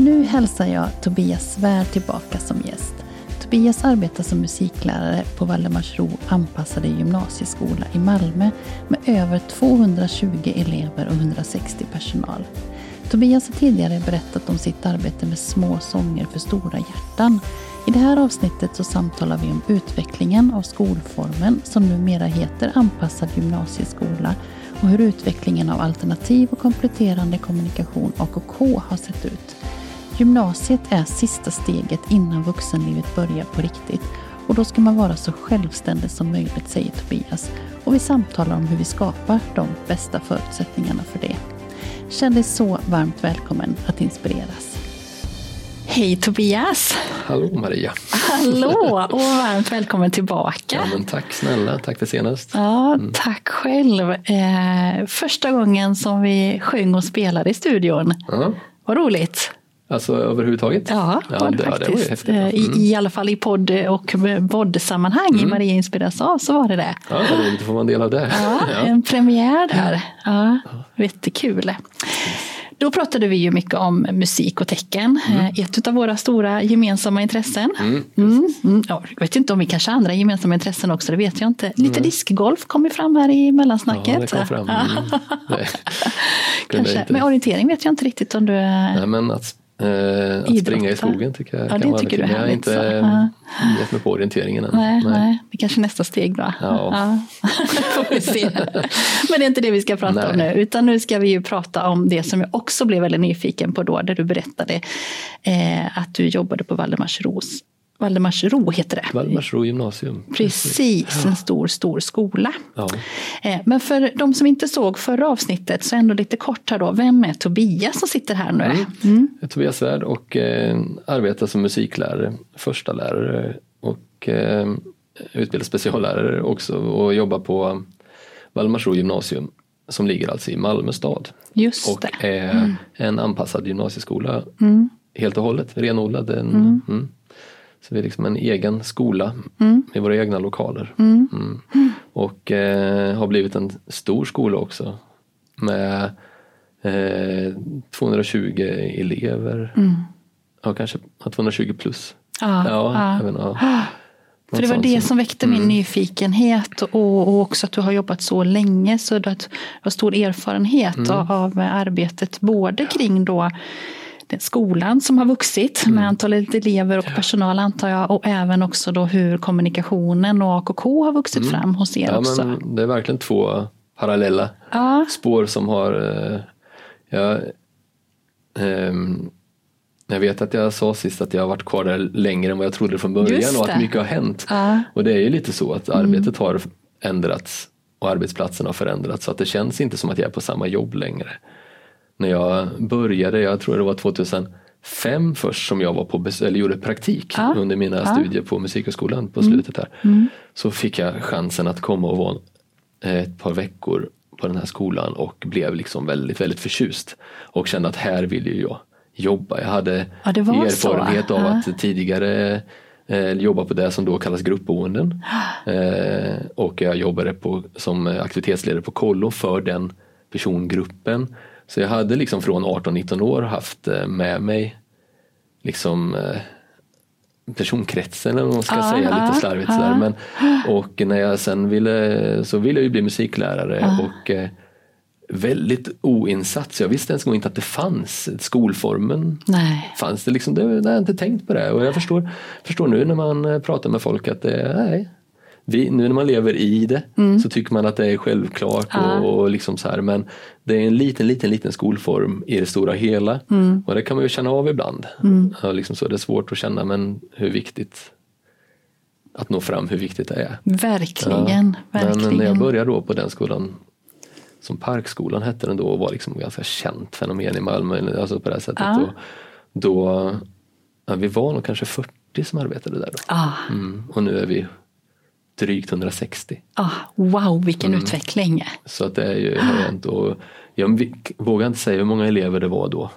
Nu hälsar jag Tobias Svärd tillbaka som gäst. Tobias arbetar som musiklärare på Valdemarsro anpassade gymnasieskola i Malmö med över 220 elever och 160 personal. Tobias har tidigare berättat om sitt arbete med små sånger för stora hjärtan. I det här avsnittet så samtalar vi om utvecklingen av skolformen som numera heter anpassad gymnasieskola och hur utvecklingen av alternativ och kompletterande kommunikation AKK har sett ut. Gymnasiet är sista steget innan vuxenlivet börjar på riktigt och då ska man vara så självständig som möjligt, säger Tobias. Och vi samtalar om hur vi skapar de bästa förutsättningarna för det. Känn dig så varmt välkommen att inspireras. Hej Tobias! Hallå Maria! Hallå och varmt välkommen tillbaka! Ja, men tack snälla, tack för senast. Ja, mm. Tack själv! Eh, första gången som vi sjöng och spelade i studion. Ja. Vad roligt! Alltså överhuvudtaget? Ja, ja, det, faktiskt. Det häftigt, mm. I, I alla fall i podd och poddsammanhang mm. i Maria inspireras av så var det det. Ja, vad roligt att få vara en del av det. Ja, ja. En premiär där. Ja, jättekul. Då pratade vi ju mycket om musik och tecken, mm. Eh, ett av våra stora gemensamma intressen. Mm. Mm. mm. Ja, jag vet inte om vi kanske har andra gemensamma intressen också, det vet jag inte. Lite diskgolf kom ju fram här i mellansnacket. Ja, det kom fram. Mm. kanske. Men orientering vet jag inte riktigt om du... Nej, men att Eh, att springa i skogen tycker jag ja, kan det vara tycker du är jag har inte gett mig på orienteringen än. Nej, nej. nej, det är kanske nästa steg då. Ja. ja. får vi se. Men det är inte det vi ska prata nej. om nu, utan nu ska vi ju prata om det som jag också blev väldigt nyfiken på då, där du berättade eh, att du jobbade på Valdemarsros Valdemarsro heter det. Valdemarsro gymnasium. Precis, en stor, stor skola. Ja. Eh, men för de som inte såg förra avsnittet så ändå lite kort här då. Vem är Tobias som sitter här nu? Mm. Mm. Tobias Svärd och eh, arbetar som musiklärare, första lärare och eh, utbildar speciallärare också och jobbar på Valdemarsro gymnasium som ligger alltså i Malmö stad. Just och det. är mm. en anpassad gymnasieskola mm. helt och hållet, renodlad. En, mm. mm. Så vi är liksom en egen skola mm. med våra egna lokaler. Mm. Mm. Och eh, har blivit en stor skola också med eh, 220 elever. Mm. Ja, kanske 220 plus. Ja, ja, ja. Även, ja. För det var det som väckte min mm. nyfikenhet och, och, också att du har jobbat så länge så du har stor erfarenhet mm. av, av arbetet både kring då skolan som har vuxit med mm. antalet elever och personal antar jag och även också då hur kommunikationen och AKK har vuxit mm. fram hos er ja, också. Men det är verkligen två parallella ja. spår som har eh, ja, eh, jag vet att jag sa sist att jag har varit kvar där längre än vad jag trodde från början och att mycket har hänt. Ja. Och det är ju lite så att mm. arbetet har ändrats och arbetsplatsen har förändrats så att det känns inte som att jag är på samma jobb längre när jag började, jag tror det var 2005 först som jag var på, eller gjorde praktik ja. under mina ja. studier på Musikhögskolan på mm. slutet här. Mm. Så fick jag chansen att komma och vara ett par veckor på den här skolan och blev liksom väldigt, väldigt förtjust. Och kände att här vill ju jag jobba. Jag hade ja, erfarenhet så. av att tidigare eh, jobba på det som då kallas gruppboenden. Eh, och jag jobbade på, som aktivitetsledare på kollo för den persongruppen så jag hade liksom från 18-19 år haft eh, med mig liksom eh, personkretsen eller vad man ska ah, säga ah, lite slarvigt ah. sådär. Men, och när jag sen ville så ville jag ju bli musiklärare ah. och eh, väldigt oinsatt så jag visste ens inte att det fanns skolformen. Nej. Fanns det liksom, det, jag hade inte tänkt på det och jag förstår, förstår nu när man pratar med folk att det, nej, vi, nu när man lever i det mm. så tycker man att det är självklart ja. och, och, liksom så här, men det är en liten, liten, liten skolform i det stora hela mm. och det kan man ju känna av ibland. Mm. Ja, liksom så det är svårt att känna men hur viktigt att nå fram hur viktigt det är. Verkligen. Ja. verkligen. Men när jag började då på den skolan som Parkskolan hette den då och var liksom ganska känt fenomen i Malmö. Alltså på det här sättet. Ja. Då, då ja, vi var nog kanske 40 som arbetade där då. Ah. Mm, och nu är vi drygt 160. Ah, wow, vilken Mm. utveckling! Så att det är ju hänt och jag vågar inte säga hur många elever det var då.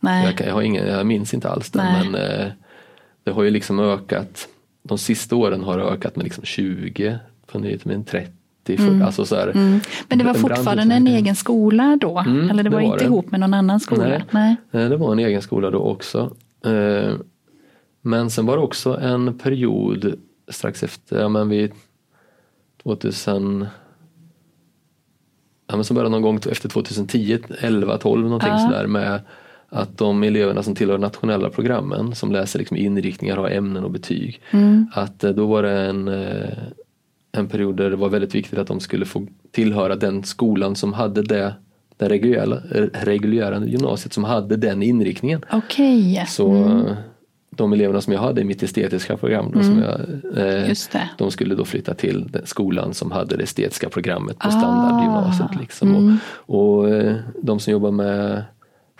Nej. Jag, jag, har ingen, jag minns inte alls det Nej. men eh, det har ju liksom ökat. De sista åren har det ökat med liksom 20, på nyheten 30, 40, alltså så här, Mm. Men det var fortfarande en egen skola då? Mm, Eller det det var, var inte det. ihop med någon annan skola? Nej. Nej. Eh, Det var en egen skola då också. Eh, Men sen var det också en period strax efter, ja men vid 2000 Ja men så började någon gång efter 2010, 11, 12 någonting Ja. sådär med att de eleverna som tillhör nationella programmen som läser liksom inriktningar, har ämnen och betyg. Mm. Att eh, då var det en, eh, en period där det var väldigt viktigt att de skulle få tillhöra den skolan som hade det, det reguljära, eh, reguljära gymnasiet som hade den inriktningen. Så eh, de eleverna som jag hade i mitt estetiska program då, som jag, eh, Mm. de skulle då flytta till skolan som hade det estetiska programmet på Ah. standardgymnasiet. Liksom. Mm. Och, och eh, de som jobbar med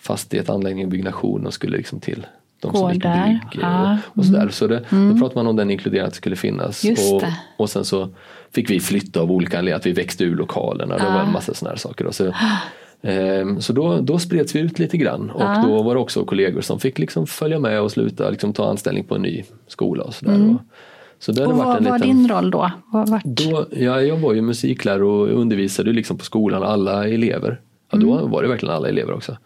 fastighet, anläggning och byggnation de skulle liksom till de Går som gick där. bygg Ah. och, och sådär. Så det, då pratade man om den det skulle finnas. Just och, det. och sen så fick vi flytta av olika anledningar, att vi växte ur lokalerna. Det var en massa sådana här saker. Och så, ehm, så då, då spreds vi ut lite grann och Ah. då var det också kollegor som fick liksom följa med och sluta liksom ta anställning på en ny skola och sådär. Och, så Mm. Och vad en var liten... din roll då? Vart? Då, ja, jag var ju musiklärare och undervisade liksom på skolan alla elever. Ja, då Mm. var det verkligen alla elever också.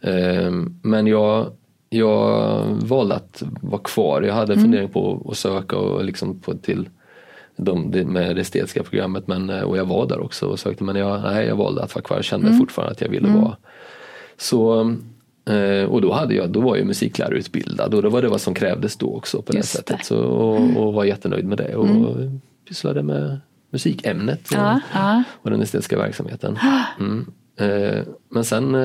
Ehm, men jag, jag valde att vara kvar. Jag Mm. hade en fundering på att söka och liksom på, till de, det, med det estetiska programmet men, eh, och jag var där också och sökte men jag, nej, jag valde att vara kvar. Jag kände Mm. fortfarande att jag ville vara. Så, eh, och då, hade jag, då var jag musiklärarutbildad och då var det vad som krävdes då också på det Just sättet. det. Så, och, och var jättenöjd med det och pysslade med musikämnet och, Ja, ja. och den estetiska verksamheten. Mm. Eh, men sen,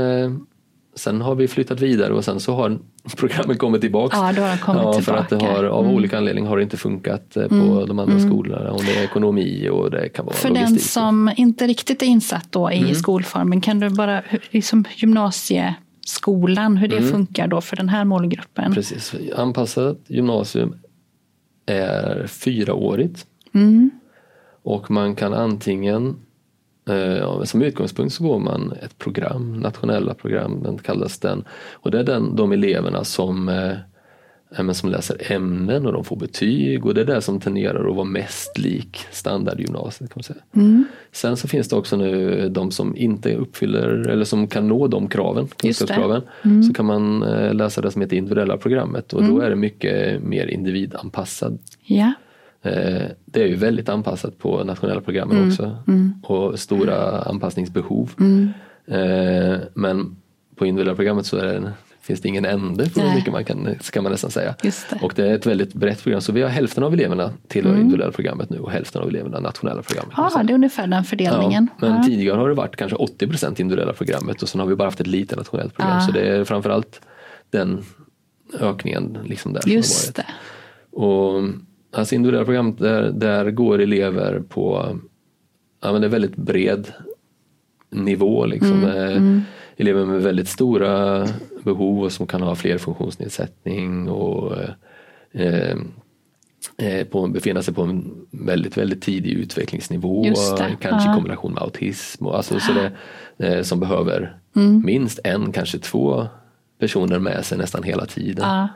sen har vi flyttat vidare och sen så har programmet kommit tillbaks. Ja, då har de kommit ja, För att det tillbaka. har, av olika anledningar har det inte funkat eh, på de andra skolorna. Om det är ekonomi och det kan vara För logistik. den som inte riktigt är insatt då i Mm. skolformen, kan du bara, liksom gymnasieskolan, hur det funkar då för den här målgruppen? Mm. Precis. Anpassat gymnasium är fyraårigt. Mm. Och man kan antingen ja, som utgångspunkt så går man ett program, nationella program, den kallas den. Och det är den, de eleverna som, eh, men som läser ämnen och de får betyg och det är det som tenderar att vara mest lik standardgymnasiet. Kan man säga. Mm. Sen så finns det också nu de som inte uppfyller eller som kan nå de kraven, det. Mm. kunskapskraven. Så kan man eh, läsa det som heter individuella programmet och då är det mycket mer individanpassad Ja, Eh, Det är ju väldigt anpassat på nationella programmen Mm. också och stora anpassningsbehov. Eh, Men på individuella programmet så det, finns det ingen ände på hur mycket man kan, ska man nästan säga. Just det. Och det är ett väldigt brett program så vi har hälften av eleverna tillhör individuella programmet nu och hälften av eleverna nationella programmet. kan ja det är ungefär den fördelningen. Ja, men Ja. tidigare har det varit kanske 80% individuella programmet och sen har vi bara haft ett litet nationellt program. Ja. Så det är framförallt den ökningen liksom där som har varit. Just det. Och alltså individuella programmet, där, där går elever på ja, men det är väldigt bred nivå. Liksom. Eh, Elever med väldigt stora behov och som kan ha fler funktionsnedsättning och eh, eh, på, befinna sig på en väldigt, väldigt tidig utvecklingsnivå. Kanske i kombination med autism. Och, alltså, så det, eh, som behöver Mm. minst en, kanske två personer med sig nästan hela tiden. Ja.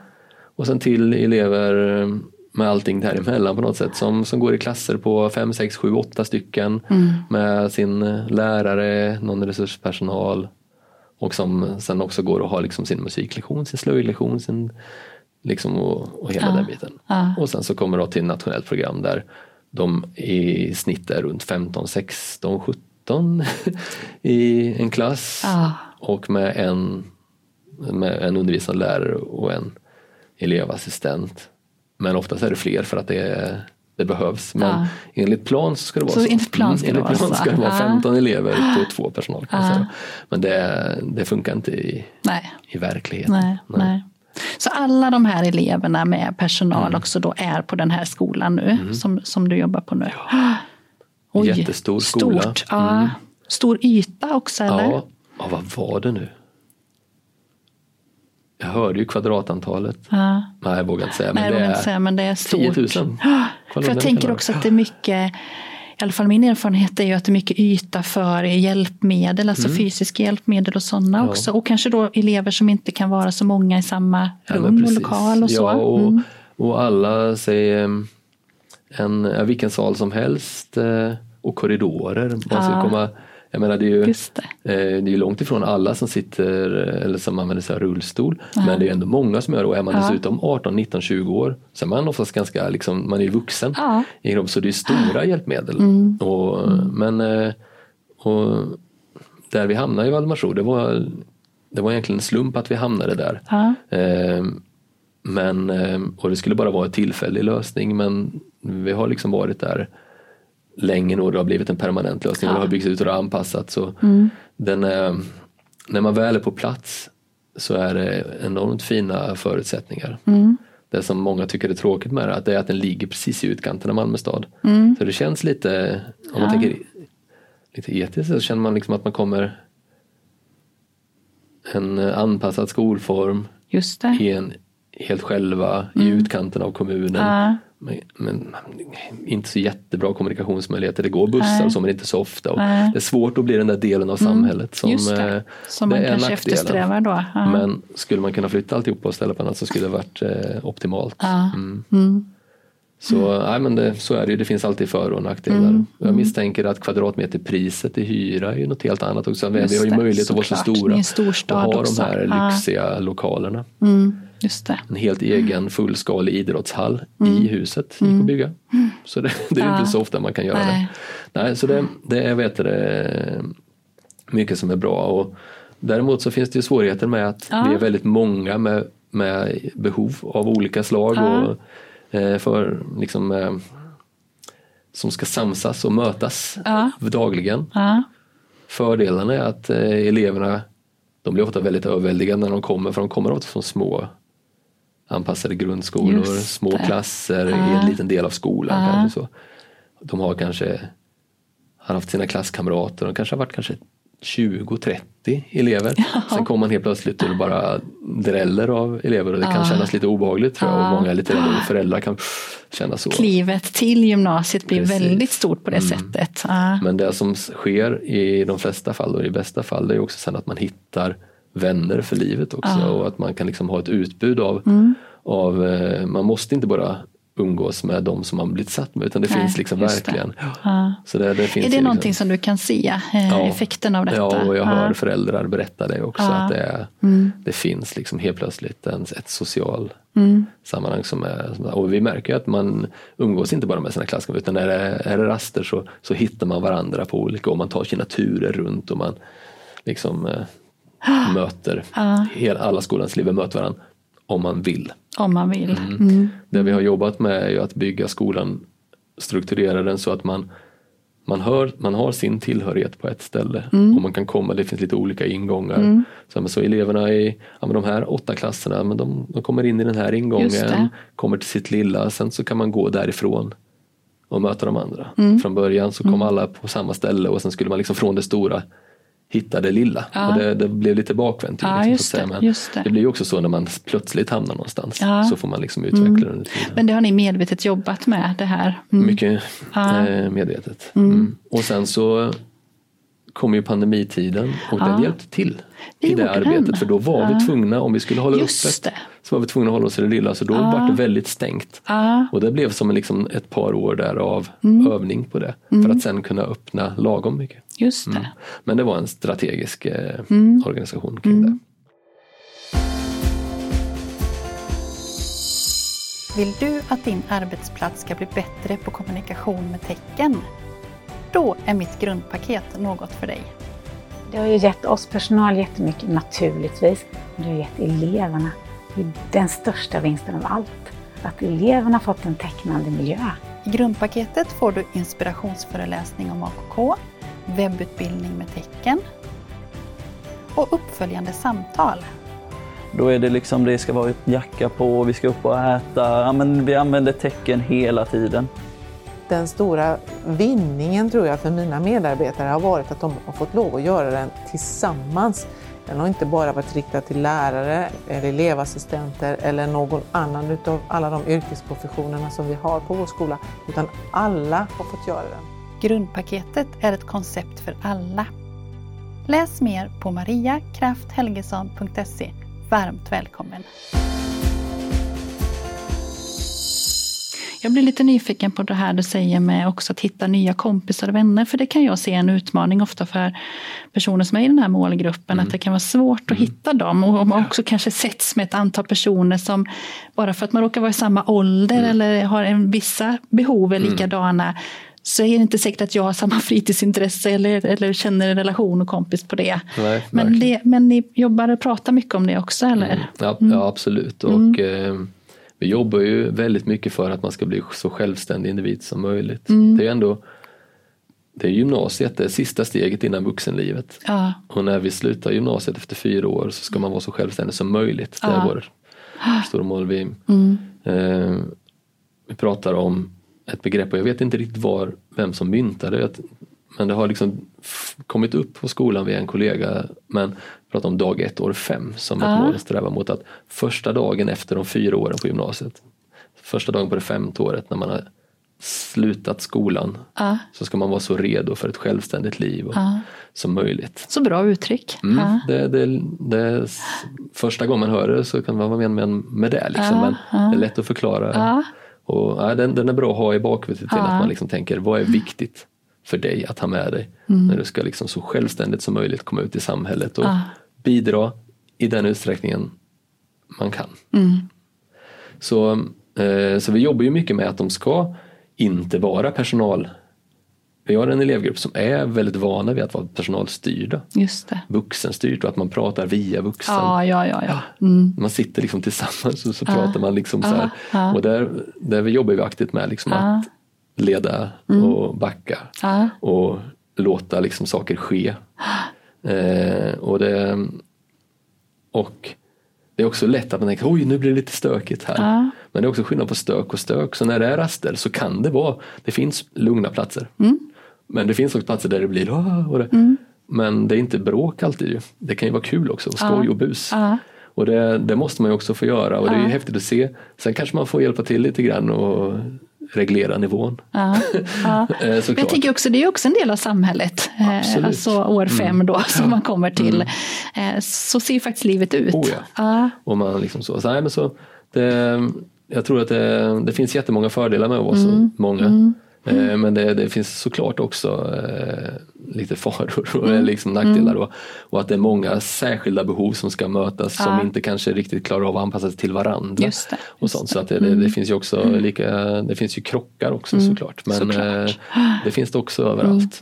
Och sen till elever med allting däremellan på något sätt som, som går i klasser på fem, sex, sju, åtta stycken med sin lärare, någon resurspersonal och som sen också går och har liksom sin musiklektion, sin slöjdlektion sin, liksom och, och hela Ja, den biten. ja. Och sen så kommer de till nationellt program där de i snitt är runt 15, 16, 17 i en klass Ja. och med en, med en undervisande lärare och en elevassistent. Men oftast är det fler för att det, det behövs. Men Ja. enligt plan så ska det vara Så så. Mm, enligt plan ska det enligt vara plan ska det vara Ja. 15 elever på två personal. Ja. Men det, det funkar inte i, Nej. i verkligheten. Nej, nej. Så alla de här eleverna med Mm. personal också då är på den här skolan nu som, som du jobbar på nu? Jättestor skola. Stort, ja. Stor yta också eller? Ja, ja, vad var det nu? Jag hörde ju kvadratantalet. Ja. Nej, jag vågar inte säga. Men, Nej, det, är inte säga, men det är stort. 10 000. För jag tänker också att det är mycket i alla fall min erfarenhet är ju att det är mycket yta för hjälpmedel, alltså mm. fysiska hjälpmedel och sådana ja. också. Och kanske då elever som inte kan vara så många i samma rum och lokal och så. Ja, och, mm. och alla, säg en, vilken sal som helst eh, och korridorer. Man ska komma jag menar det är ju det. Eh, det är långt ifrån alla som sitter eller som använder sig av rullstol. Ja. Men det är ändå många som gör det och är man ja. dessutom 18, 19, 20 år så är man oftast ganska, liksom, man är vuxen. Ja. Så det är stora hjälpmedel. Mm. Och, mm. Men eh, och där vi hamnade i Valdemarsro det var, det var egentligen en slump att vi hamnade där. Ja. Eh, men, och det skulle bara vara en tillfällig lösning men vi har liksom varit där länge och det har blivit en permanent lösning. Ja. Det har byggts ut och det har anpassats. Så mm. den är, när man väl är på plats så är det enormt fina förutsättningar. Mm. Det som många tycker är tråkigt med det, att det är att den ligger precis i utkanten av Malmö stad. Mm. Så det känns lite, om man ja. tänker lite etiskt, så känner man liksom att man kommer en anpassad skolform i en helt själva i mm. utkanten av kommunen. Ja. Men, men, inte så jättebra kommunikationsmöjligheter. Det går bussar och så men inte så ofta. Det är svårt att bli den där delen av mm, samhället som, Just det. Eh, som man kanske eftersträvar då. Ja. Men skulle man kunna flytta alltihopa och ställa på annat så skulle det varit eh, optimalt. Ja. Mm. Mm. Så, mm. nej, men det, så är det ju, det finns alltid för och nackdelar. Mm. Jag misstänker att kvadratmeterpriset i hyra är något helt annat också. Just vi har ju möjlighet att vara så stora och ha de här lyxiga lokalerna. Mm. En helt egen fullskalig idrottshall mm. i huset gick mm. att bygga. Så det, det är ja. inte så ofta man kan göra Nej. det. Nej, så det, det är vet det, mycket som är bra. Och däremot så finns det ju svårigheter med att ja. vi är väldigt många med, med behov av olika slag. Ja. Och, eh, för liksom, eh, som ska samsas och mötas dagligen. Fördelarna är att eh, eleverna de blir ofta väldigt överväldigade när de kommer för de kommer ofta från små anpassade grundskolor, små klasser uh. i en liten del av skolan. Uh. Kanske så. De har kanske har haft sina klasskamrater, de kanske har varit kanske 20-30 elever. Ja. Sen kommer man helt plötsligt och bara dräller av elever och det kan kännas lite obehagligt tror jag. Och många lite rädda föräldrar kan känna så. Klivet till gymnasiet blir Precis. väldigt stort på det mm. sättet. Men det som sker i de flesta fall och i bästa fall det är också sen att man hittar vänner för livet också ah. och att man kan liksom ha ett utbud av, mm. av eh, man måste inte bara umgås med de som man blivit satt med utan det Nej, finns liksom verkligen. Ja. Så det, det finns är det någonting liksom, som du kan se, eh, ja, effekten av detta? Ja, och jag hör föräldrar berätta det också att det, mm. det finns liksom helt plötsligt en, ett social mm. sammanhang som är, och vi märker att man umgås inte bara med sina klasskamrater utan när det är det raster så, så hittar man varandra på olika och man tar sina turer runt och man liksom möter, hela, alla skolans elever möter varandra om man vill. Om man vill. Mm. Mm. Det vi har jobbat med är att bygga skolan, strukturera den så att man man, hör, man har sin tillhörighet på ett ställe mm. och man kan komma, det finns lite olika ingångar. Mm. Så, så eleverna i ja, de här åtta klasserna, men de, de kommer in i den här ingången, kommer till sitt lilla, sen så kan man gå därifrån och möta de andra. Mm. Från början så kom mm. alla på samma ställe och sen skulle man liksom från det stora hitta det lilla. Ja. Och det, det, blev lite bakvänt. Ja, liksom, det, Men det. det. blir ju också så när man plötsligt hamnar någonstans. Ja. Så får man liksom utveckla mm. det under tiden. Men det har ni medvetet jobbat med det här? Mm. Mycket eh, medvetet. Mm. mm. Och sen så kom ju pandemitiden och den hjälpte till i det arbetet. Den. För då var vi tvungna, om vi skulle hålla Just öppet, så var vi tvungna att hålla oss i det lilla. Så då ja. var det väldigt stängt. Och det blev som en, liksom ett par år där av mm. övning på det. För mm. att sen kunna öppna lagom mycket. Just det. Mm. Men det var en strategisk eh, mm. organisation kring mm. det. Vill du att din arbetsplats ska bli bättre på kommunikation med tecken? Då är mitt grundpaket något för dig. Det har ju gett oss personal jättemycket naturligtvis. Det har gett eleverna den största vinsten av allt. Att eleverna fått en tecknande miljö. I grundpaketet får du inspirationsföreläsning om AKK, webbutbildning med tecken och uppföljande samtal. Då är det liksom, det ska vara jacka på, vi ska upp och äta, ja, men vi använder tecken hela tiden. Den stora vinningen tror jag för mina medarbetare har varit att de har fått lov att göra den tillsammans Den har inte bara varit riktad till lärare eller elevassistenter eller någon annan utav alla de yrkesprofessionerna som vi har på vår skola, utan alla har fått göra den. Grundpaketet är ett koncept för alla. Läs mer på mariakrafthelgesson.se. Varmt välkommen! Jag blir lite nyfiken på det här du säger med också att hitta nya kompisar och vänner. För det kan jag se en utmaning ofta för personer som är i den här målgruppen. Mm. Att det kan vara svårt att mm. hitta dem. Och man också kanske sätts med ett antal personer som bara för att man råkar vara i samma ålder mm. eller har en, vissa behov är mm. Så är det inte säkert att jag har samma fritidsintresse eller, eller känner en relation och kompis på det. Nej, men, det men ni jobbar och pratar mycket om det också eller? Mm. Ja, ja, mm. absolut. Och, eh, vi jobbar ju väldigt mycket för att man ska bli så självständig individ som möjligt. Mm. Det är ändå det är gymnasiet, det är sista steget innan vuxenlivet. Ja. Och när vi slutar gymnasiet efter fyra år så ska man vara så självständig som möjligt. Det är ja. vårt stora mål. Vi, mm. eh, vi pratar om ett begrepp och jag vet inte riktigt var, vem som myntade det. Men det har liksom kommit upp på skolan via en kollega. Men pratar om dag ett, år fem som ett mål att sträva mot. Att första dagen efter de fyra åren på gymnasiet, första dagen på det femte året när man har slutat skolan ja. så ska man vara så redo för ett självständigt liv och, ja. som möjligt. Så bra uttryck. Mm, ja. det, det, det, första gången man hör det så kan man vara med, med det. Liksom, men det är lätt att förklara. Och, ja, den, den är bra att ha i bakhuvudet till att man liksom tänker vad är viktigt för dig att ha med dig mm. när du ska liksom så självständigt som möjligt komma ut i samhället och ah. bidra i den utsträckningen man kan. Mm. Så, eh, så vi jobbar ju mycket med att de ska inte vara personal vi har en elevgrupp som är väldigt vana vid att vara personalstyrda. Just det. Vuxenstyrt och att man pratar via vuxen. Ja, ja, ja, ja. Mm. Man sitter liksom tillsammans och så ja. pratar man liksom så här. Ja. Och där, där vi jobbar vi aktivt med liksom att leda mm. och backa ja. och låta liksom saker ske. Eh, och, det, och det är också lätt att man tänker oj nu blir det lite stökigt här. Ja. Men det är också skillnad på stök och stök. Så när det är raster så kan det vara, det finns lugna platser. Mm. Men det finns också platser där det blir och det. Mm. Men det är inte bråk alltid Det kan ju vara kul också, skoj ja. och bus. Ja. Och det, det, måste man ju också få göra och det är ju häftigt att se. Sen kanske man får hjälpa till lite grann och reglera nivån. Ja, ja. Eh, jag tänker också, det är också en del av samhället. Eh, Absolut. Alltså år fem mm. då som man kommer till. Mm. Eh, så ser faktiskt livet ut. Oh ja. ja. Och man liksom så, så, nej, men så det, jag tror att det, det finns jättemånga fördelar med att vara så mm. många. Mm. Mm. Men det, det, finns såklart också eh, lite faror och mm. liksom nackdelar mm. och, och, att det är många särskilda behov som ska mötas ja. som inte kanske riktigt klarar av att anpassa sig till varandra. Just det, och sånt. Så att det, det, mm. finns ju också mm. lika, det finns ju krockar också mm. såklart. Men såklart. Eh, det finns det också överallt.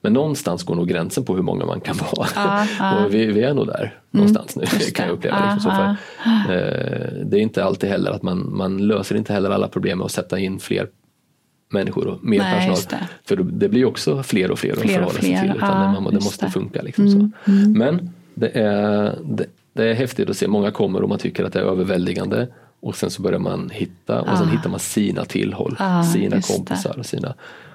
Men någonstans går nog gränsen på hur många man kan vara. Ja, ja. och vi, vi, är nog där någonstans nu kan jag uppleva. Liksom så för, eh, det är inte alltid heller att man, man löser inte heller alla problem med att sätta in fler människor och mer Nej, personal. För det blir också fler och fler, fler att förhålla sig till. Utan ah, man, det måste det. funka. Liksom mm, så. Mm. Men det är, det, det, är häftigt att se, många kommer och man tycker att det är överväldigande. Och sen så börjar man hitta och ah. sen hittar man sina tillhåll, ah, sina kompisar. Och, sina,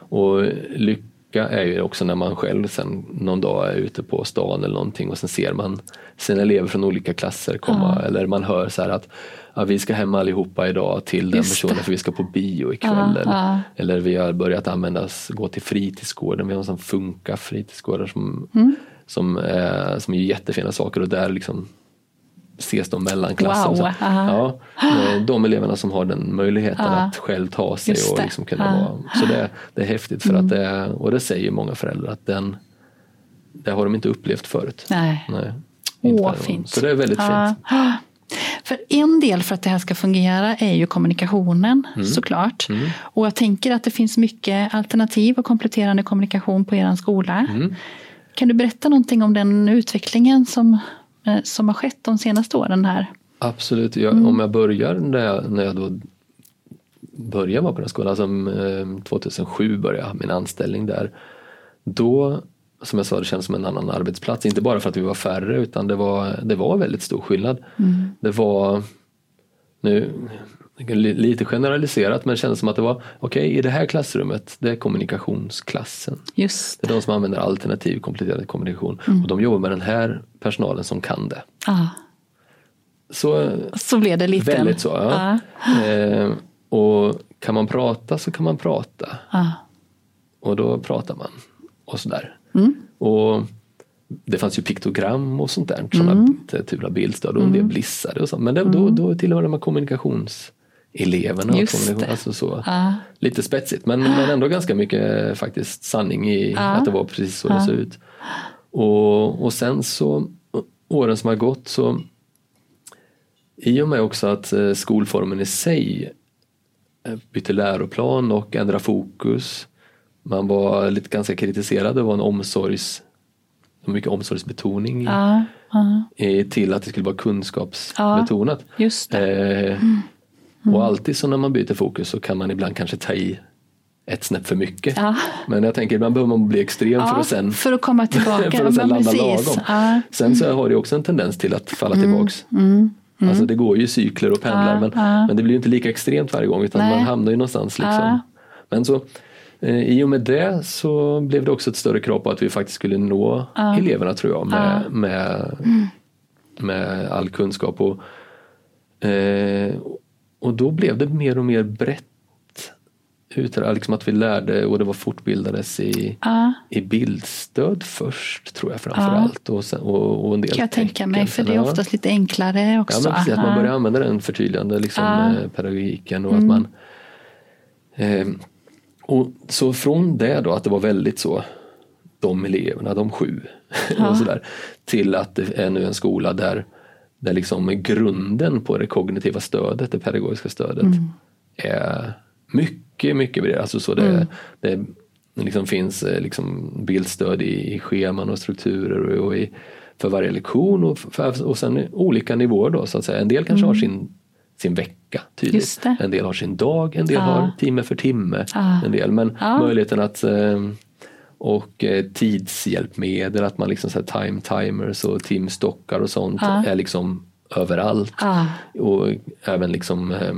och lycka är ju också när man själv sen någon dag är ute på stan eller någonting och sen ser man sina elever från olika klasser komma eller man hör så här att ja, vi ska hem allihopa idag till den personen för vi ska på bio ikväll. Ja, eller, ja. eller vi har börjat använda, gå till fritidsgården, vi har en sån Funka fritidsgårdar som, mm. som, är, som är jättefina saker och där liksom ses de mellanklassen. Wow, ja, eh, de eleverna som har den möjligheten att själv ta sig och liksom kunna vara. Så det, det är häftigt för mm. att det, och det säger många föräldrar att den det har de inte upplevt förut. Nej. Nej Åh, fint. Så det är väldigt fint. För en del för att det här ska fungera är ju kommunikationen mm. såklart. Mm. Och jag tänker att det finns mycket alternativ och kompletterande kommunikation på er skola. Mm. Kan du berätta någonting om den utvecklingen som, eh, som har skett de senaste åren här? Absolut, jag, mm. om jag börjar när jag, när jag då började vara på den skolan, alltså 2007 började jag min anställning där. Då som jag sa, det känns som en annan arbetsplats. Inte bara för att vi var färre utan det var, det var väldigt stor skillnad. Mm. Det var, nu lite generaliserat men det kändes som att det var okej okay, i det här klassrummet det är kommunikationsklassen. Just det. är de som använder alternativ kompletterande kommunikation mm. och de jobbar med den här personalen som kan det. Ah. Så, så blev det lite. Väldigt så. Ja. Ah. Eh, och kan man prata så kan man prata. Ah. Och då pratar man. Och sådär. Mm. Och det fanns ju piktogram och sånt där, sådana mm. av bildstöd och en del mm. blissade och sånt. Men det, då, mm. då tillhörde man kommunikationseleverna. Just kommunikation, alltså så, ah. Lite spetsigt men, men ändå ganska mycket faktiskt sanning i ah. att det var precis så ah. det såg ut. Och, och sen så åren som har gått så i och med också att eh, skolformen i sig eh, bytte läroplan och ändrade fokus. Man var lite ganska kritiserad, det var en omsorgs mycket omsorgsbetoning ja, ja. till att det skulle vara kunskapsbetonat. Just eh, mm. Mm. Och alltid så när man byter fokus så kan man ibland kanske ta i ett snäpp för mycket. Men jag tänker ibland behöver man bli extrem för att sen för att komma tillbaka. för att sen landa lagom. Ja. Sen så har det också en tendens till att falla mm. tillbaks. Mm. Mm. Alltså det går ju cykler och pendlar men, men det blir inte lika extremt varje gång utan Nej. man hamnar ju någonstans. Liksom. Men så I och med det så blev det också ett större krav på att vi faktiskt skulle nå ja. eleverna tror jag med, ja. med, med all kunskap. Och, eh, och då blev det mer och mer brett. Utan, liksom att vi lärde och det var fortbildades i, ja. i bildstöd först tror jag framförallt. Och, och, och en del kan jag tänka mig för det är oftast lite enklare också. Ja, men precis, att man börjar använda den förtydligande liksom, pedagogiken och mm. att man eh, och så från det då att det var väldigt så de eleverna, de sju ja. och sådär, till att det är nu en skola där, där liksom grunden på det kognitiva stödet, det pedagogiska stödet mm. är mycket, mycket bredare. Alltså så det, mm. det liksom finns eh, liksom bildstöd i, i scheman och strukturer och, och i, för varje lektion och, för, och sen olika nivåer då så att säga. En del kanske mm. har sin sin vecka tydligt. En del har sin dag, en del ja. har timme för timme. Ja. En del. Men ja. möjligheten att eh, och eh, tidshjälpmedel, att man liksom så time timers och timstockar och sånt är liksom överallt. Och även liksom, eh,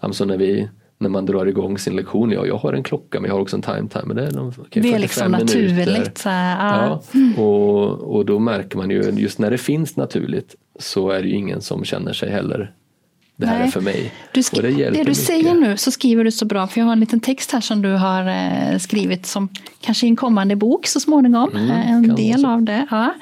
alltså när vi när man drar igång sin lektion, ja jag har en klocka men jag har också en time timer. Det är, okay, det är liksom naturligt. Så här, ja. och, och då märker man ju, just när det finns naturligt så är det ju ingen som känner sig heller det här Nej. är för mig. Du det, det, du mycket. säger nu så skriver du så bra, för jag har en liten text här som du har eh, skrivit som kanske i en kommande bok så småningom. Mm, eh, en del av det. Ja.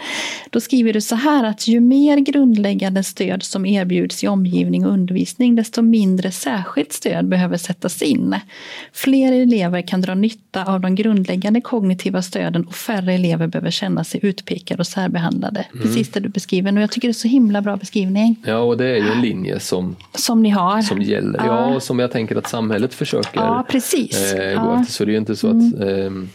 Då skriver du så här att ju mer grundläggande stöd som erbjuds i omgivning och undervisning, desto mindre särskilt stöd behöver sättas in. Fler elever kan dra nytta av de grundläggande kognitiva stöden och färre elever behöver känna sig utpekade och särbehandlade. Mm. Precis det du beskriver nu. Jag tycker det är så himla bra beskrivning. Ja, och det är ju en linje som som ni har. Som gäller, ja, ja och som jag tänker att samhället försöker ja, precis. Eh, gå ja. efter. Så det är ju inte så att mm. eh,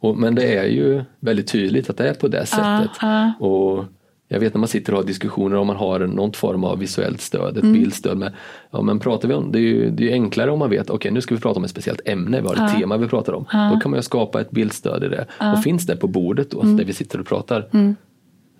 och, Men det är ju väldigt tydligt att det är på det sättet. Ja, och jag vet när man sitter och har diskussioner om man har någon form av visuellt stöd, ett mm. bildstöd. Med, ja, men pratar vi om, det är ju det är enklare om man vet, okej okay, nu ska vi prata om ett speciellt ämne, vi har ett tema vi pratar om. Då kan man ju skapa ett bildstöd i det. Och finns det på bordet då, mm. där vi sitter och pratar, mm.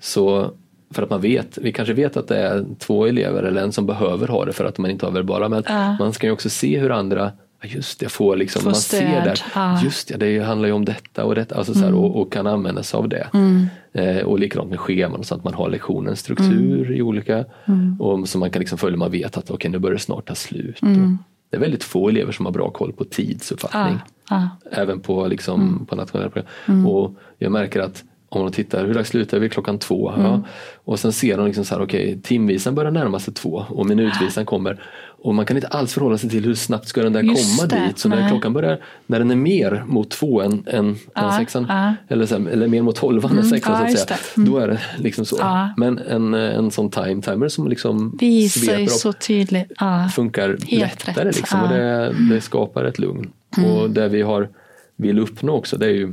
så för att man vet, vi kanske vet att det är två elever eller en som behöver ha det för att man inte har verbala men uh. man ska ju också se hur andra Just det, får liksom, får man stöd. ser där, uh. just det, det handlar ju om detta och detta alltså så här, mm. och, och, kan använda sig av det. Mm. Eh, och likadant med scheman och sånt, man har lektionens struktur mm. i olika, mm. och så man kan liksom följa, man vet att okej okay, nu börjar det snart ta slut. Mm. Det är väldigt få elever som har bra koll på tidsuppfattning. Uh. Även på, liksom, på nationella program. Och jag märker att om de tittar, hur dags slutar vi? Klockan två. Mm. Ja. Och sen ser de liksom så här, okej, okay, timvisan börjar närma sig två och minutvisan kommer. Och man kan inte alls förhålla sig till hur snabbt ska den där Just komma det, dit. Så när nej. klockan börjar, när den är mer mot två än, än, Ja, än sexan, ja. eller, så eller mer mot tolvan än Mm, sexan ja, så att säga. Mm. Då är det liksom så. Men en, en sån time timer som liksom Visar upp så tydligt. Funkar Helt lättare liksom, och det, det skapar ett lugn. Mm. Och det vi har, vill uppnå också det är ju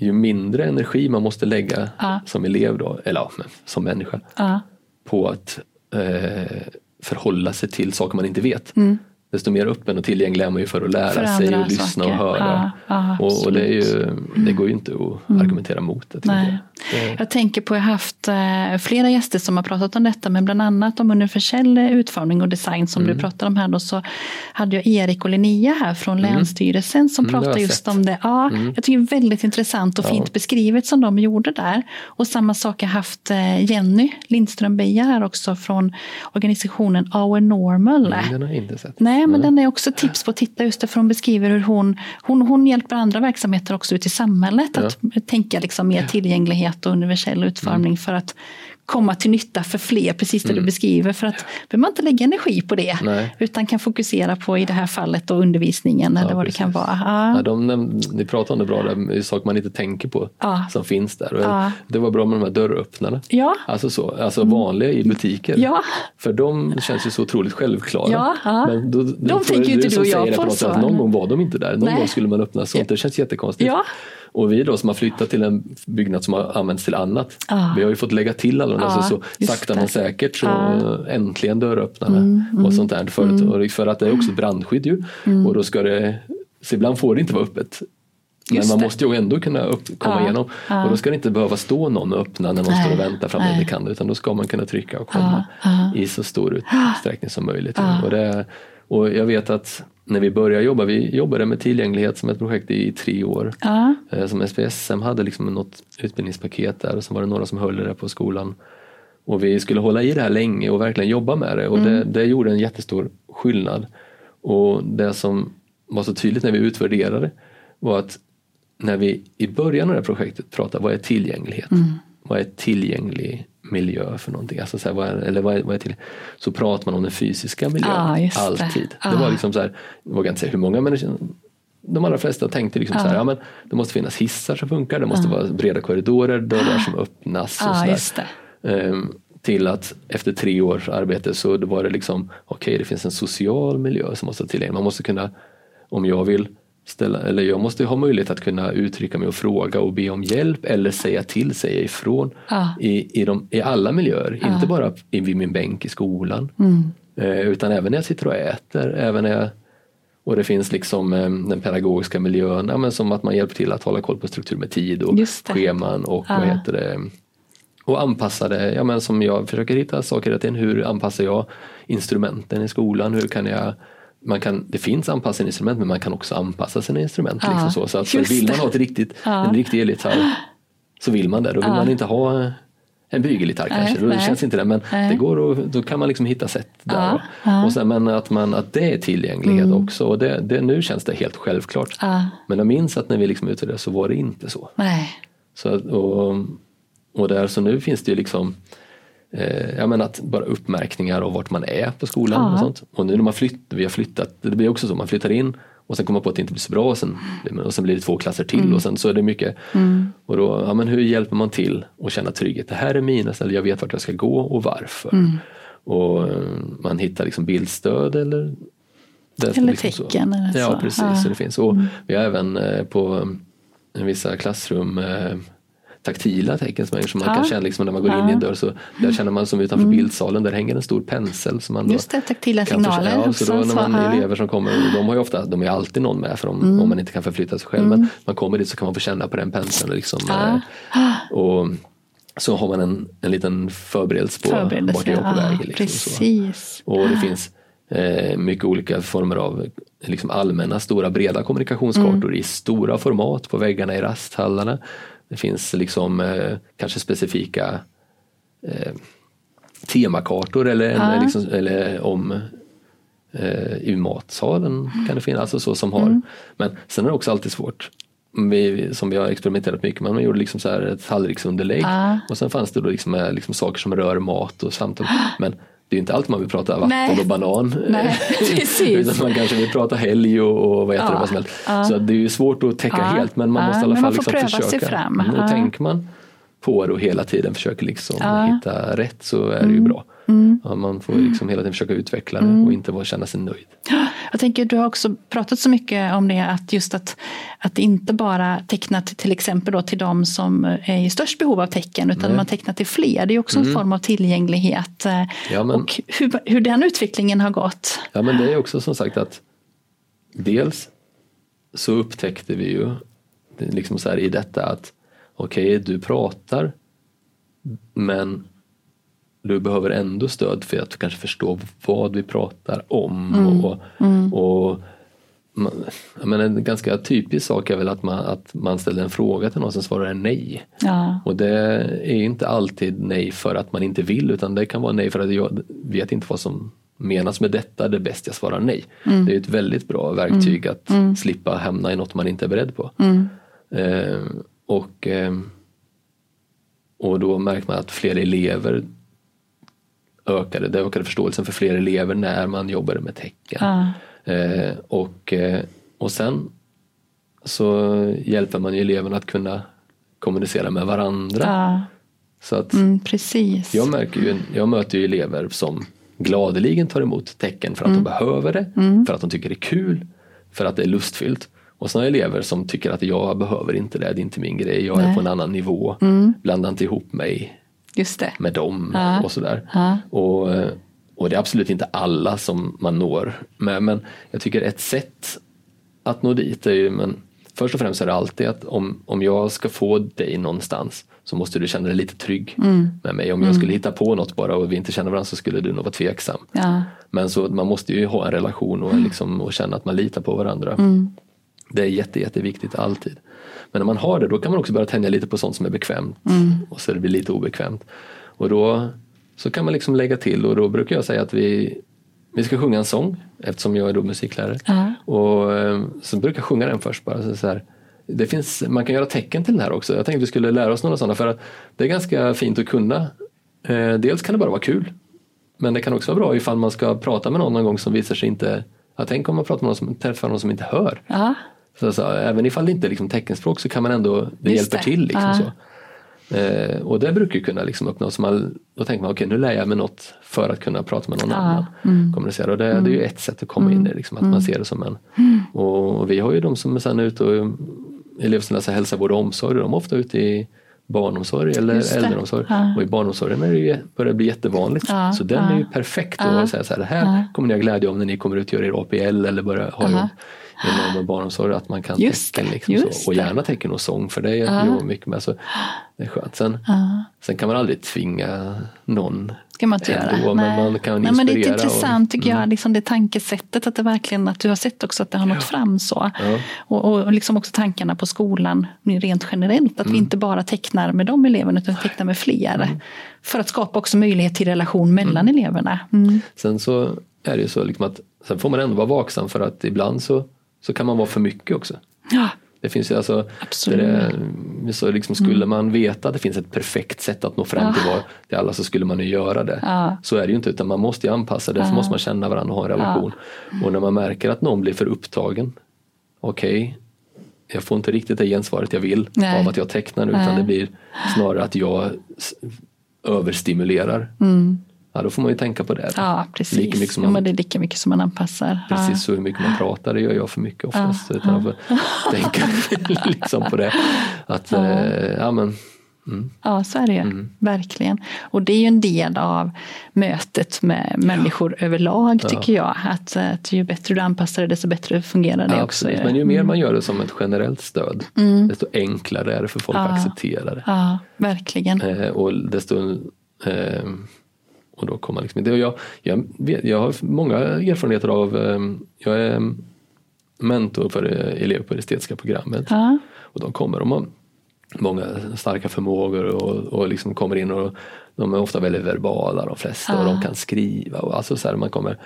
ju mindre energi man måste lägga Ja. som elev då, eller ja, som människa Ja. på att eh, förhålla sig till saker man inte vet. Mm. Desto mer öppen och tillgänglig är man ju för att lära För sig och lyssna saker. och höra. Ja, ja, och, och det, ju, det går ju inte att argumentera mot det. Nej. Jag tänker på, jag har haft eh, flera gäster som har pratat om detta, men bland annat om universell utformning och design som mm. du pratar om här. Då, så hade jag Erik och Linnea här från mm. Länsstyrelsen som mm, pratade just om det. Ja, mm. Jag tycker det är väldigt intressant och ja. fint beskrivet som de gjorde där. Och samma sak har jag haft eh, Jenny Lindström Beja här också från organisationen Our Normal. Mm, den har jag inte sett. Nej, men den är också tips på att titta just därför hon beskriver hur hon, hon, hon hjälper andra verksamheter också ut i samhället ja. att tänka liksom mer tillgänglighet och universell utformning mm. för att komma till nytta för fler, precis det mm. du beskriver. För att behöver man inte lägga energi på det, Nej. utan kan fokusera på i det här fallet då, undervisningen eller vad precis. det kan vara. Ja. Ja, de, ni pratar om det bra, det är saker man inte tänker på ja. som finns där. Och Det var bra med de här dörröppnarna, ja. alltså, så, alltså vanliga i butiker. Ja. För de känns ju så otroligt självklara. Ja, ja. Men då, de tänker ju inte du och jag på. Så. Någon gång var de inte där, någon Nej. gång skulle man öppna sånt, det känns jättekonstigt. Och vi då som har flyttat till en byggnad som har använts till annat. Ah. Vi har ju fått lägga till alla de ah, så, så sakta men säkert så ah. äntligen dörröppnarna mm, mm, och sånt där. För, mm. för att det är också brandskydd ju. Mm. Och då ska det, så ibland får det inte vara öppet. Men Just man det. måste ju ändå kunna upp, komma ja, igenom. Ja. Och då ska det inte behöva stå någon och öppna när man nej, står och väntar fram det kan. Utan då ska man kunna trycka och komma ja, i så stor utsträckning som möjligt. Och, det, och jag vet att när vi började jobba, vi jobbade med tillgänglighet som ett projekt i tre år. Ja. Eh, som SPSM hade liksom något utbildningspaket där och så var det några som höll det på skolan. Och vi skulle hålla i det här länge och verkligen jobba med det och mm. det, det gjorde en jättestor skillnad. Och det som var så tydligt när vi utvärderade var att när vi i början av det här projektet pratade vad är tillgänglighet? Mm. Vad är tillgänglig miljö för någonting. Alltså så här, vad är, eller vad är, vad är till? Så pratar man om den fysiska miljön ah, alltid. Det. Ah. det var liksom så här, jag vågar inte säga hur många människor de allra flesta tänkte liksom ah. så här, ja, men det måste finnas hissar som funkar, det måste vara breda korridorer, dörrar som öppnas och så um, till att efter tre års arbete så var det liksom, okej okay, det finns en social miljö som måste tillgänglig. Man måste kunna, om jag vill ställa, eller jag måste ha möjlighet att kunna uttrycka mig och fråga och be om hjälp eller säga till, säga ifrån ja. i, i, de, i alla miljöer. Ja. Inte bara vid min bänk i skolan mm. eh, utan även när jag sitter och äter. Även när jag, och det finns liksom eh, den pedagogiska miljön, ja, men som att man hjälper till att hålla koll på struktur med tid och scheman och ja. vad heter det och anpassa det, ja, men som jag försöker hitta saker till. Hur anpassar jag instrumenten i skolan? Hur kan jag man kan, det finns anpassade instrument men man kan också anpassa sina instrument. Ja, liksom så. så att vill man ha ett riktigt, ja. en riktig elgitarr så vill man det. Då vill ja. man inte ha en bygelgitarr kanske, nej, då känns inte det. Men nej. det går och, då kan man liksom hitta sätt där. Ja, och sen, men att, man, att det är tillgänglighet mm. också. Och det, det, nu känns det helt självklart. Men jag minns att när vi liksom utvärderade så var det inte så. Nej. så och, och där så nu finns det ju liksom eh, ja, men att bara uppmärkningar av vart man är på skolan ja. och sånt. Och nu när man flytt, vi har flyttat, det blir också så, man flyttar in och sen kommer man på att det inte blir så bra och sen, och sen blir det två klasser till mm. och sen så är det mycket. Mm. Och då, ja men hur hjälper man till att känna trygghet? Det här är mina ställen, jag vet vart jag ska gå och varför. Mm. Och eh, man hittar liksom bildstöd eller eller liksom tecken. Eller så. Ja precis, ja. Så det finns. Och mm. vi har även eh, på vissa klassrum taktila tecken som man, man kan känna liksom när man går in i en dörr. Så där känner man som utanför mm. bildsalen, där hänger en stor pensel. Som man Just det, taktila signaler. Ja, så då när man, så, elever som kommer, de har ju ofta, de är alltid någon med för om, mm. om man inte kan förflytta sig själv. Mm. Men man kommer dit så kan man få känna på den penseln. Liksom, ah. och, så har man en, en liten förberedelse på förberedelse, vart jag är på väg. Liksom, precis. Så. Och det finns eh, mycket olika former av liksom allmänna stora breda kommunikationskartor mm. i stora format på väggarna i rasthallarna. Det finns liksom eh, kanske specifika eh, temakartor eller, en, ja. liksom, eller om eh, i matsalen kan det finnas, alltså så som har. Mm. Men sen är det också alltid svårt. Vi, som vi har experimenterat mycket med, man gjorde liksom så här ett tallriksunderlägg ja. och sen fanns det då liksom, eh, liksom saker som rör mat och samtal. Men det är inte alltid man vill prata vatten Nej. och banan. Nej. Utan man kanske vill prata helg och, och vad heter ja. det, vad som helst. Ja. Så det är ju svårt att täcka ja. helt men man måste i alla fall liksom försöka. Sig fram. Mm, och tänker man på det och hela tiden försöker liksom hitta rätt så är det ju mm. bra. Mm. man får liksom hela tiden försöka utveckla det mm. och inte bara känna sig nöjd. Jag tänker du har också pratat så mycket om det att just att, att inte bara teckna till, till exempel då till de som är i störst behov av tecken utan Nej. man tecknar till fler. Det är också mm. en form av tillgänglighet. Ja, men, och hur, hur den utvecklingen har gått. Ja men det är också som sagt att dels så upptäckte vi ju liksom så här i detta att okej okay, du pratar men du behöver ändå stöd för att kanske förstå vad vi pratar om. Mm. Och, mm. och men en ganska typisk sak är väl att man, att man ställer en fråga till någon som svarar nej. Ja. Och det är inte alltid nej för att man inte vill utan det kan vara nej för att jag vet inte vad som menas med detta, det är bäst jag svarar nej. Mm. Det är ett väldigt bra verktyg mm. att mm. slippa hamna i något man inte är beredd på. Mm. Eh, och, eh, och då märker man att fler elever ökade, det ökade förståelsen för fler elever när man jobbade med tecken. Ja. Eh, och, eh, och sen så hjälper man ju eleverna att kunna kommunicera med varandra. Ja. Så att mm, precis. Jag, märker ju, jag möter ju elever som gladeligen tar emot tecken för att mm. de behöver det, mm. för att de tycker det är kul, för att det är lustfyllt. Och sådana elever som tycker att jag behöver inte det, det är inte min grej, jag Nej. är på en annan nivå, mm. blanda inte ihop mig med dem ja. och sådär. Ja. Och, och det är absolut inte alla som man når med men jag tycker ett sätt att nå dit är ju, men först och främst är det alltid att om, om jag ska få dig någonstans så måste du känna dig lite trygg mm. med mig. Om jag skulle mm. hitta på något bara och vi inte känner varandra så skulle du nog vara tveksam. Ja. Men så man måste ju ha en relation och, liksom, och känna att man litar på varandra. Mm. Det är jätte, jätteviktigt alltid. Men när man har det då kan man också börja tänja lite på sånt som är bekvämt mm. och så det blir lite obekvämt. Och då så kan man liksom lägga till och då brukar jag säga att vi, vi ska sjunga en sång eftersom jag är då musiklärare. Uh-huh. Och eh, så brukar jag sjunga den först bara. Så, så här, det finns, man kan göra tecken till den här också. Jag tänkte att vi skulle lära oss några sådana för att det är ganska fint att kunna. Eh, dels kan det bara vara kul. Men det kan också vara bra ifall man ska prata med någon någon gång som visar sig inte, ja, tänk om man pratar med någon som, träffar någon som inte hör. Uh-huh. Så, så, även ifall det inte är liksom teckenspråk så kan man ändå, det Just hjälper det. till. Liksom, så. Eh, och det brukar kunna liksom öppna, så man, då tänker man okej okay, nu lär jag mig något för att kunna prata med någon ja. annan. Mm. Kommunicera och det, mm. det, är ju ett sätt att komma in i liksom, att man mm. ser det som en. Mm. Och, vi har ju de som är sen ute och elever som läser hälsa, vård och omsorg, de är ofta ute i barnomsorg eller äldreomsorg. Ja. Och i barnomsorgen är det ju, börjar det bli jättevanligt. Ja. Så den är ju perfekt ja. att säga så här, det här kommer ni ha glädje av när ni kommer ut och gör er APL eller börjar ha jobb inom barnomsorg att man kan just tecken. Liksom just så. Och gärna tecken och sång för det är uh. mycket med. Så det är skönt. Sen, sen kan man aldrig tvinga någon ska man inte göra. Ändå, men man kan Nej, men det är intressant och, tycker mm. jag, liksom det tankesättet att det verkligen, att du har sett också att det har nått ja. fram så. Ja. Och, och liksom också tankarna på skolan rent generellt, att mm. vi inte bara tecknar med de eleverna utan tecknar med fler. Mm. För att skapa också möjlighet till relation mellan mm. eleverna. Mm. Sen så är det ju så liksom att sen får man ändå vara vaksam för att ibland så så kan man vara för mycket också. Ja. Det finns ju alltså, det, så liksom skulle mm. man veta att det finns ett perfekt sätt att nå fram till, var, till alla så skulle man ju göra det. Ja. Så är det ju inte utan man måste ju anpassa det, så måste man känna varandra och ha en relation. Ja. Och när man märker att någon blir för upptagen, okej, okay, jag får inte riktigt det gensvaret jag vill Nej. av att jag tecknar utan Nej. det blir snarare att jag överstimulerar. Mm. Ja, då får man ju tänka på det. Ja, precis. Lika mycket som man, ja, det är lika mycket som man anpassar. Precis, ja. så hur mycket man pratar det gör jag för mycket oftast. Ja, utan ja. att tänka liksom på det. Att, ja. Eh, ja, men, mm. ja, så är det ju. Mm. Verkligen. Och det är ju en del av mötet med människor överlag tycker jag. Att, att ju bättre du anpassar det desto bättre fungerar det också. Men ju mer mm. man gör det som ett generellt stöd mm. desto enklare är det för folk att acceptera det. Ja, verkligen. Eh, och desto eh, och då kommer liksom inte. Jag, jag, vet, jag har många erfarenheter av, ehm, jag är mentor för elever på det estetiska programmet. Ja. Och de kommer, de har många starka förmågor och, och liksom kommer in och de är ofta väldigt verbala de flesta ja. och de kan skriva. Och alltså så här, man kommer,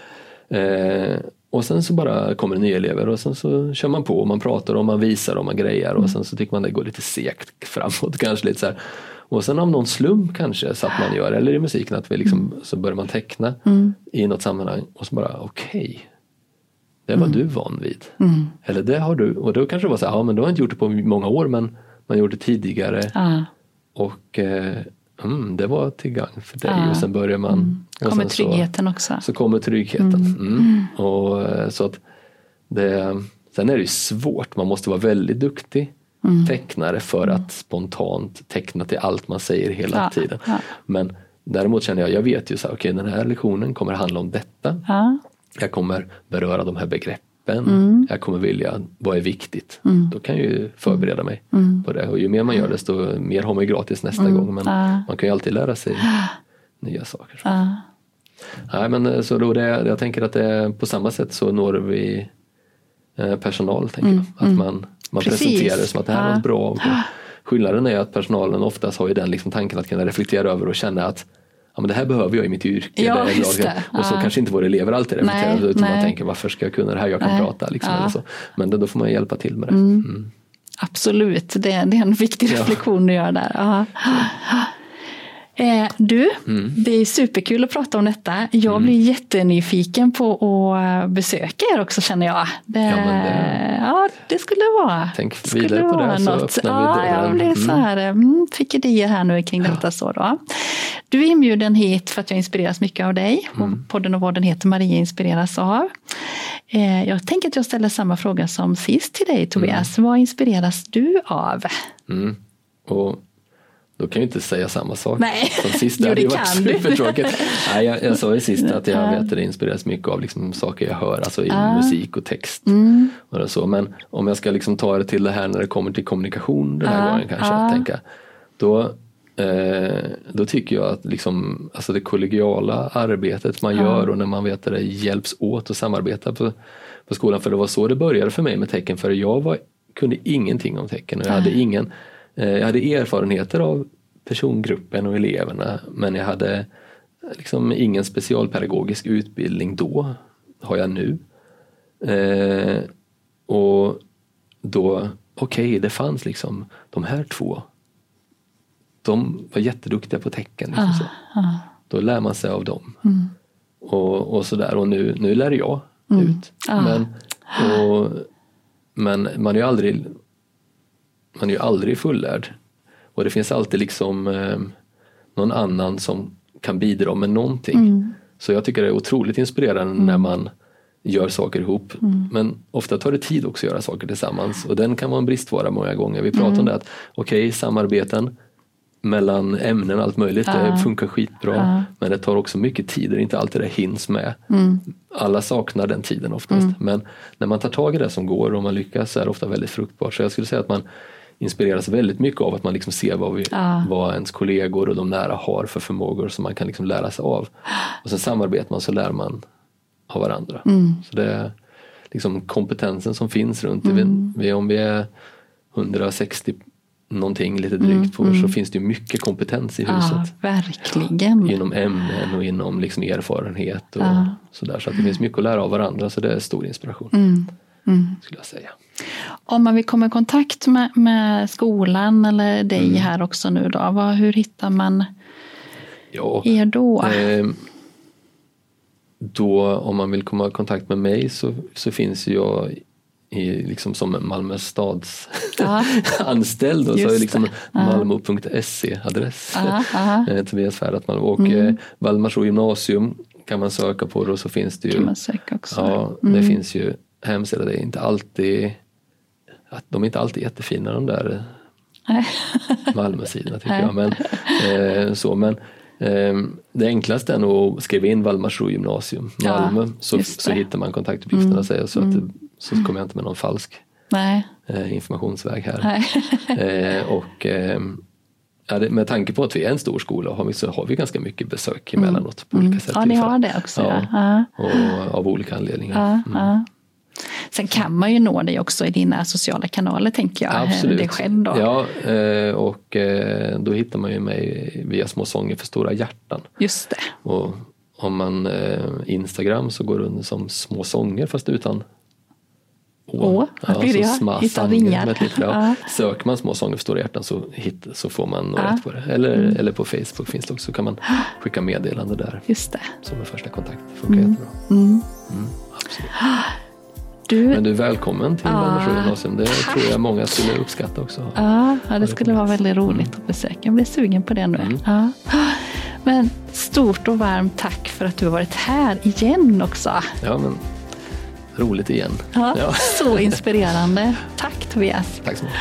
eh, och sen så bara kommer det nya elever och sen så kör man på och man pratar och man visar och man grejer och mm. sen så tycker man det går lite segt framåt kanske lite så här. Och sen av någon slump kanske så att man gör, eller i musiken att vi liksom, mm. så börjar man teckna mm. i något sammanhang och så bara okej, okay, det var mm. du van vid. Mm. Eller det har du, och då kanske det var så här, ja men då har inte gjort det på många år men man gjorde det tidigare. Ah. Och eh, mm, det var till gagn för dig ah. och sen börjar man. Mm. kommer tryggheten så, också. Så kommer tryggheten. Och, eh, så att det, sen är det ju svårt, man måste vara väldigt duktig mm. tecknare för mm. att spontant teckna till allt man säger hela ja, tiden. Ja. Men däremot känner jag, jag vet ju så här, okej okay, den här lektionen kommer handla om detta. Ja. Jag kommer beröra de här begreppen. Mm. Jag kommer vilja, vad är viktigt? Mm. Då kan jag ju förbereda mig mm. på det. Och ju mer man gör desto mer har man ju gratis nästa mm. gång. Men man kan ju alltid lära sig nya saker. Nej, men eh, så då det, jag tänker att det, på samma sätt så når vi eh, personal. Tänker jag. Mm, att man, man presenterar det som att det här uh. var bra. Och skillnaden är att personalen oftast har ju den liksom tanken att kunna reflektera över och känna att ja, men det här behöver jag i mitt yrke. Ja. Och så kanske inte våra elever alltid reflekterar utan nej. man tänker varför ska jag kunna det här, jag kan nej. prata. Liksom, ja. så. Men då får man hjälpa till med det. Mm. Mm. Absolut, det, är, det är en viktig reflektion du gör där. Eh, du, mm. det är superkul att prata om detta. Jag mm. blir jättenyfiken på att besöka er också känner jag. Det, ja, det, ja, det skulle vara Tänk skulle vidare på det så något. öppnar ja, vi dörren. Jag så mm. här, mm, fick idéer här nu kring detta. Så då. Du är inbjuden hit för att jag inspireras mycket av dig. Mm. Podden och vad den heter Maria inspireras av. Eh, jag tänker att jag ställer samma fråga som sist till dig Tobias. Mm. Vad inspireras du av? Och då kan jag inte säga samma sak Nej. som sist. Det jo, hade ju varit supertråkigt. Nej, jag, jag sa ju sist att jag vet att det inspireras mycket av liksom saker jag hör, alltså i ah. musik och text. Mm. Och så. Men om jag ska liksom ta det till det här när det kommer till kommunikation den här ah. gången kanske, ah. tänka, då, eh, då tycker jag att liksom, alltså det kollegiala arbetet man gör och när man vet att det hjälps åt och samarbetar på, på skolan, för det var så det började för mig med tecken, för jag var, kunde ingenting om tecken och jag hade ingen jag hade erfarenheter av persongruppen och eleverna men jag hade liksom ingen specialpedagogisk utbildning då, har jag nu. Eh, och då, okej, okay, det fanns liksom de här två. De var jätteduktiga på tecken. Liksom ah, ah. Då lär man sig av dem. Mm. Och, och sådär och nu, nu lär jag mm. ut. Ah. Men, och, men man är ju aldrig man är ju aldrig fullärd. Och det finns alltid liksom eh, någon annan som kan bidra med någonting. Mm. Så jag tycker det är otroligt inspirerande mm. när man gör saker ihop. Mm. Men ofta tar det tid också att göra saker tillsammans och den kan vara en bristvara många gånger. Vi pratar om mm. det att okej, okay, samarbeten mellan ämnen och allt möjligt, uh. det funkar skitbra. Uh. Men det tar också mycket tid, det är inte alltid det hinns med. Mm. Alla saknar den tiden oftast. Mm. Men när man tar tag i det som går och man lyckas så är det ofta väldigt fruktbart. Så jag skulle säga att man inspireras väldigt mycket av att man liksom ser vad, vi, ja. vad ens kollegor och de nära har för förmågor som man kan liksom lära sig av. Och sen samarbetar man så lär man av varandra. Mm. Så det är liksom kompetensen som finns runt mm. vi, Om vi är 160 någonting lite drygt mm, på mm. så finns det mycket kompetens i huset. Ja, verkligen. Inom ämnen och inom liksom erfarenhet och ja. sådär. Så att det finns mycket att lära av varandra så det är stor inspiration. Mm. Mm. Skulle jag säga. Om man vill komma i kontakt med, med skolan eller dig mm. här också nu då, vad, hur hittar man ja, er då? Eh, då om man vill komma i kontakt med mig så, så finns jag i, liksom som Malmö stads anställd och så är liksom malmo.se adress. Tobias Färdat Malmö och mm. eh, Valdemarsro gymnasium kan man söka på det och så finns det ju. Kan man söka också. Ja, mm. det finns ju hemsida. Det är inte alltid att de är inte alltid jättefina de där Malmösidorna tycker jag. Men, eh, så, men eh, det enklaste är nog att skriva in Valdemarsro gymnasium Malmö ja, så, så hittar man kontaktuppgifterna mm. så, att, mm. så kommer jag inte med någon falsk eh, informationsväg här. eh, och eh, ja, det, med tanke på att vi är en stor skola har vi, så har vi ganska mycket besök emellanåt på olika mm. sätt. Ja, ni har det också. Ja, ja. Och, av olika anledningar. Mm. Sen kan man ju nå dig också i dina sociala kanaler tänker jag. Absolut. Dig själv då. Ja, eh, och eh, då hittar man ju mig via Små sånger för stora hjärtan. Just det. Och om man eh, Instagram så går det under som Små sånger fast utan Åh, ja, så ja. Hitta vingar. Ja. Söker man Små sånger för stora hjärtan så, hit, så får man ja. rätt på det. Eller, mm. eller på Facebook finns det också, så kan man skicka meddelande där. Just det. Som en första kontakt. Det funkar mm. jättebra. Mm. Mm, absolut. Du... Men du är välkommen till ja, gymnasium. Det tack. tror jag många skulle uppskatta också. Ja, ja det skulle vara väldigt roligt att besöka. Jag blir sugen på det nu. Mm. Ja. Men stort och varmt tack för att du har varit här igen också. Ja, men roligt igen. Ja, ja. Så inspirerande. Tack Tobias. Tack så mycket.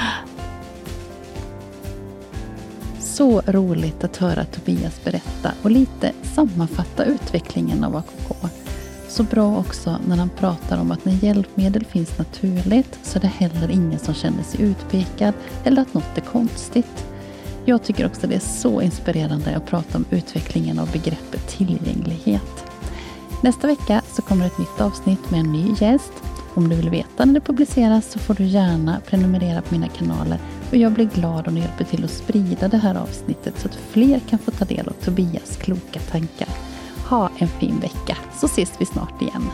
Så roligt att höra Tobias berätta och lite sammanfatta utvecklingen av AKK så bra också när han pratar om att när hjälpmedel finns naturligt så är det heller ingen som känner sig utpekad eller att något är konstigt. Jag tycker också det är så inspirerande att prata om utvecklingen av begreppet tillgänglighet. Nästa vecka så kommer ett nytt avsnitt med en ny gäst. Om du vill veta när det publiceras så får du gärna prenumerera på mina kanaler och jag blir glad om du hjälper till att sprida det här avsnittet så att fler kan få ta del av Tobias kloka tankar. Ha en fin vecka så ses vi snart igen.